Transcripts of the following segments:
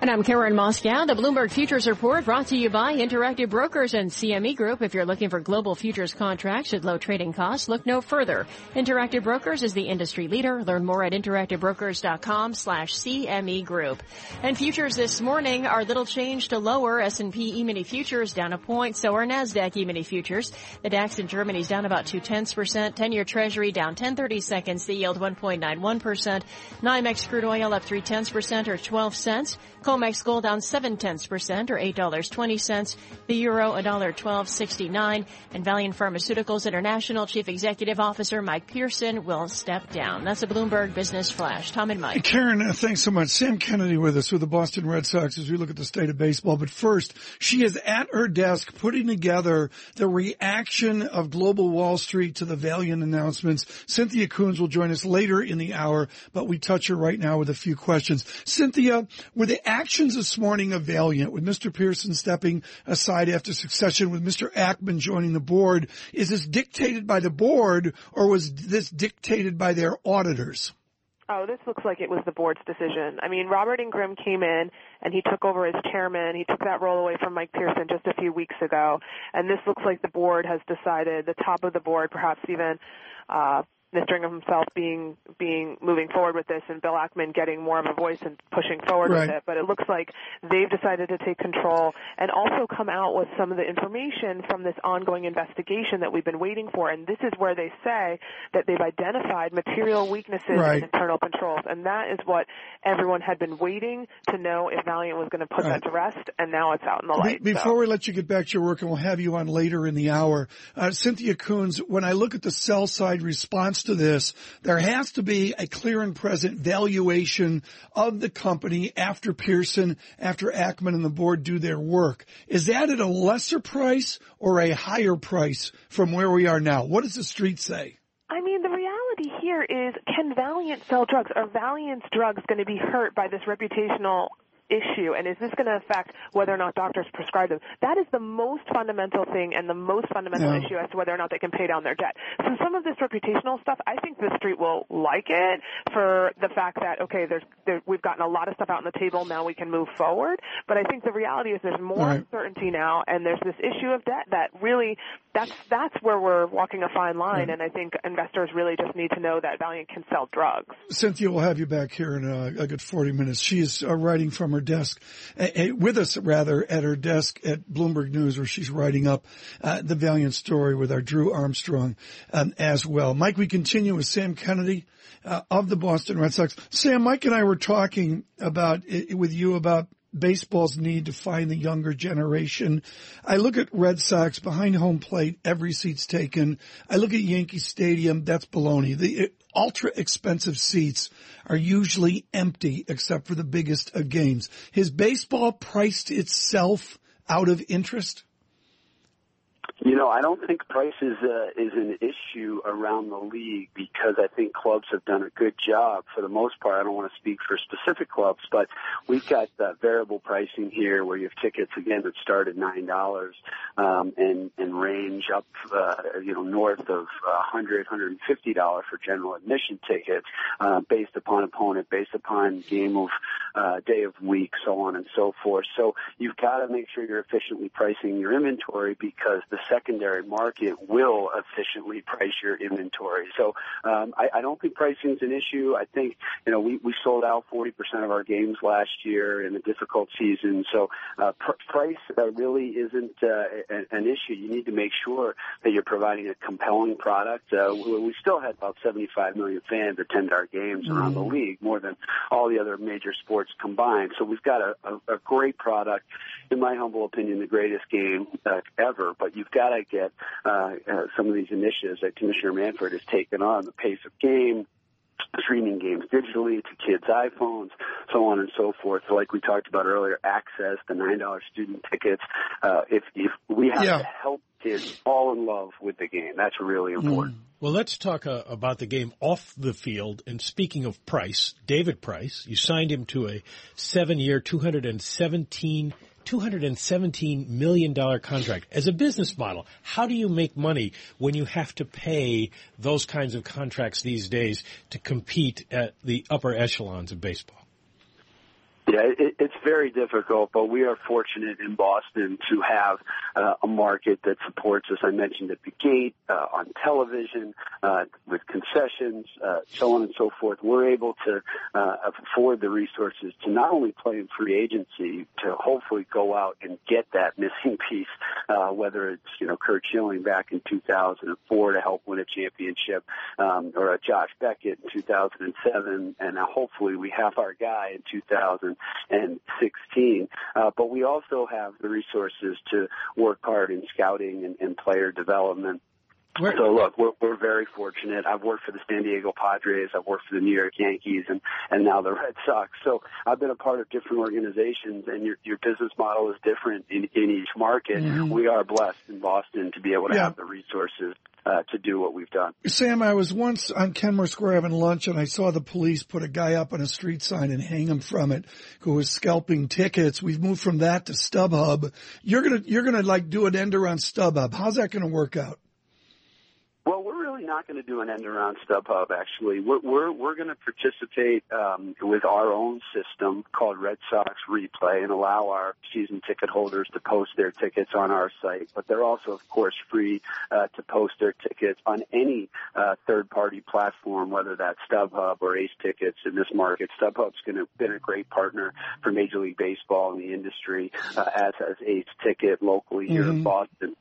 And I'm Karen Moskow. The Bloomberg Futures Report brought to you by Interactive Brokers and CME Group. If you're looking for global futures contracts at low trading costs, look no further. Interactive Brokers is the industry leader. Learn more at interactivebrokers.com slash CME Group. And futures this morning are little change to lower. S&P E-mini futures down a point. So are NASDAQ E-mini futures. The DAX in Germany is down about two tenths percent. 10-year treasury down 1030 seconds. The yield 1.91%. NYMEX crude oil up three tenths percent or 12 cents. COMEX gold down seven tenths percent or eight dollars twenty cents. The euro a dollar twelve sixty nine. And Valeant Pharmaceuticals International Chief Executive Officer Mike Pearson will step down. That's a Bloomberg Business Flash. Tom and Mike. Karen, uh, thanks so much. Sam Kennedy with us with the Boston Red Sox as we look at the state of baseball. But first, she is at her desk putting together the reaction of global Wall Street to the Valeant announcements. Cynthia Koons will join us later in the hour, but we touch her right now with a few questions. Cynthia, were the actions this morning of Valeant, with Mr. Pearson stepping aside after succession with Mr. Ackman joining the board, is this dictated by the board or was this dictated by their auditors? Oh, this looks like it was the board's decision. I mean, Robert Ingram came in and he took over as chairman. He took that role away from Mike Pearson just a few weeks ago. And this looks like the board has decided, the top of the board, perhaps even uh, Mr. Ingram himself being being moving forward with this and Bill Ackman getting more of a voice and pushing forward Right. with it. But it looks like they've decided to take control and also come out with some of the information from this ongoing investigation that we've been waiting for. And this is where they say that they've identified material weaknesses Right. in internal controls. And that is what everyone had been waiting to know if Valeant was going to put Right. that to rest. And now it's out in the Be- light. before so. we let you get back to your work, and we'll have you on later in the hour, uh, Cynthia Koons, when I look at the sell side response to this, there has to be a clear and present valuation of the company after Pearson, after Ackman and the board do their work. Is that at a lesser price or a higher price from where we are now? What does the street say? I mean, the reality here is, can Valeant sell drugs? Are Valeant's drugs going to be hurt by this reputational issue? And is this going to affect whether or not doctors prescribe them? That is the most fundamental thing and the most fundamental Yeah. issue as to whether or not they can pay down their debt. So some of this reputational stuff, I think the street will like it for the fact that, okay, there's, there, we've gotten a lot of stuff out on the table, now we can move forward. But I think the reality is there's more Right. uncertainty now and there's this issue of debt that really, that's, that's where we're walking a fine line. And I think investors really just need to know that Valeant can sell drugs. Cynthia, we'll have you back here in a, a good 40 minutes. She is uh, writing from her desk, uh, uh, with us rather, at her desk at Bloomberg News where she's writing up uh, the Valeant story with our Drew Armstrong um, as well. Mike, we continue with Sam Kennedy uh, of the Boston Red Sox. Sam, Mike and I were talking about uh, with you about baseball's need to find the younger generation. I look at Red Sox behind home plate, every seat's taken. I look at Yankee Stadium, that's baloney. The ultra expensive seats are usually empty except for the biggest of games. Has baseball priced itself out of interest? Know, I don't think price is uh, is an issue around the league because I think clubs have done a good job for the most part. I don't want to speak for specific clubs, but we've got variable pricing here where you have tickets again that start at nine dollars um, and and range up, uh, you know, north of a hundred, hundred and fifty dollars for general admission tickets, uh, based upon opponent, based upon game of uh, day of week, so on and so forth. So you've got to make sure you're efficiently pricing your inventory because the secondary market will efficiently price your inventory. So um, I, I don't think pricing is an issue. I think you know we, we sold out 40% of our games last year in a difficult season. So uh, pr- price uh, really isn't uh, an, an issue. You need to make sure that you're providing a compelling product. Uh, we, we still had about 75 million fans attend our games around the league, more than all the other major sports combined. So we've got a, a, a great product. In my humble opinion, the greatest game uh, ever. But you've got to get uh, uh, some of these initiatives that Commissioner Manfred has taken on, the pace of game, streaming games digitally to kids' iPhones, so on and so forth. So like we talked about earlier, access, the nine dollar student tickets. Uh, if if we have Yeah. to help kids fall in love with the game, that's really important. Well, let's talk uh, about the game off the field. And speaking of Price, David Price, you signed him to a seven-year, two hundred and seventeen $217 million contract. As a business model, how do you make money when you have to pay those kinds of contracts these days to compete at the upper echelons of baseball? Yeah, it, it's very difficult, but we are fortunate in Boston to have uh, a market that supports us. I mentioned at the gate, uh, on television, uh, with concessions, uh, so on and so forth. We're able to uh, afford the resources to not only play in free agency, to hopefully go out and get that missing piece, uh, whether it's you know Curt Schilling back in 2004 to help win a championship, um, or a Josh Beckett in 2007, and now hopefully we have our guy in 2016. Uh, but we also have the resources to work hard in scouting and, and player development. So look, we're, we're very fortunate. I've worked for the San Diego Padres, I've worked for the New York Yankees, and and now the Red Sox. So I've been a part of different organizations, and your your business model is different in in each market. Mm-hmm. We are blessed in Boston to be able to yeah. have the resources uh, to do what we've done. Sam, I was once on Kenmore Square having lunch and I saw the police put a guy up on a street sign and hang him from it who was scalping tickets. We've moved from that to StubHub. You're gonna, you're gonna like do an end around StubHub. How's that gonna work out? Not going to do an end around StubHub. Actually, we're we're, we're going to participate um, with our own system called Red Sox Replay and allow our season ticket holders to post their tickets on our site. But they're also, of course, free uh, to post their tickets on any uh, third-party platform, whether that's StubHub or Ace Tickets in this market. StubHub's going to been a great partner for Major League Baseball in the industry, uh, as has Ace Ticket locally here mm-hmm. in Boston.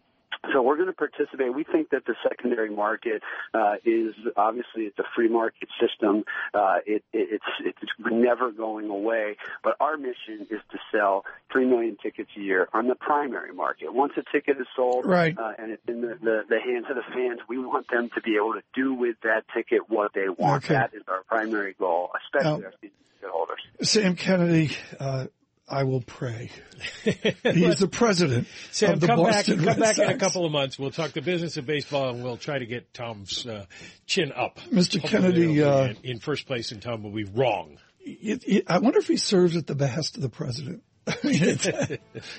So we're going to participate. We think that the secondary market uh, is obviously it's a free market system. Uh, it, it, it's it's never going away. But our mission is to sell three million tickets a year on the primary market. Once a ticket is sold, right. uh, and it's in the, the, the hands of the fans, we want them to be able to do with that ticket what they want. Okay. That is our primary goal, especially now, our season ticket holders. Sam Kennedy, uh, I will pray. He is the president Sam, of the come Boston back, Red Come back Sox. in a couple of months. We'll talk the business of baseball, and we'll try to get Tom's uh, chin up. Mr. Kennedy, uh, in, in, first place, and Tom will be wrong. It, it, I wonder if he serves at the behest of the president.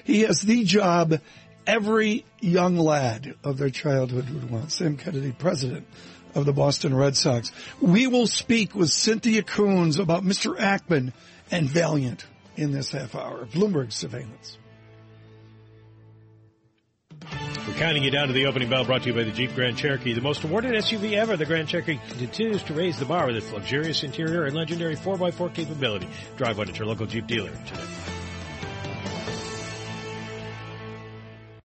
he has the job every young lad of their childhood would want. Sam Kennedy, president of the Boston Red Sox. We will speak with Cynthia Koons about Mr. Ackman and Valeant in this half hour. Bloomberg Surveillance. We're counting you down to the opening bell brought to you by the Jeep Grand Cherokee, the most awarded SUV ever. The Grand Cherokee continues to raise the bar with its luxurious interior and legendary 4x4 capability. Drive one at your local Jeep dealer today.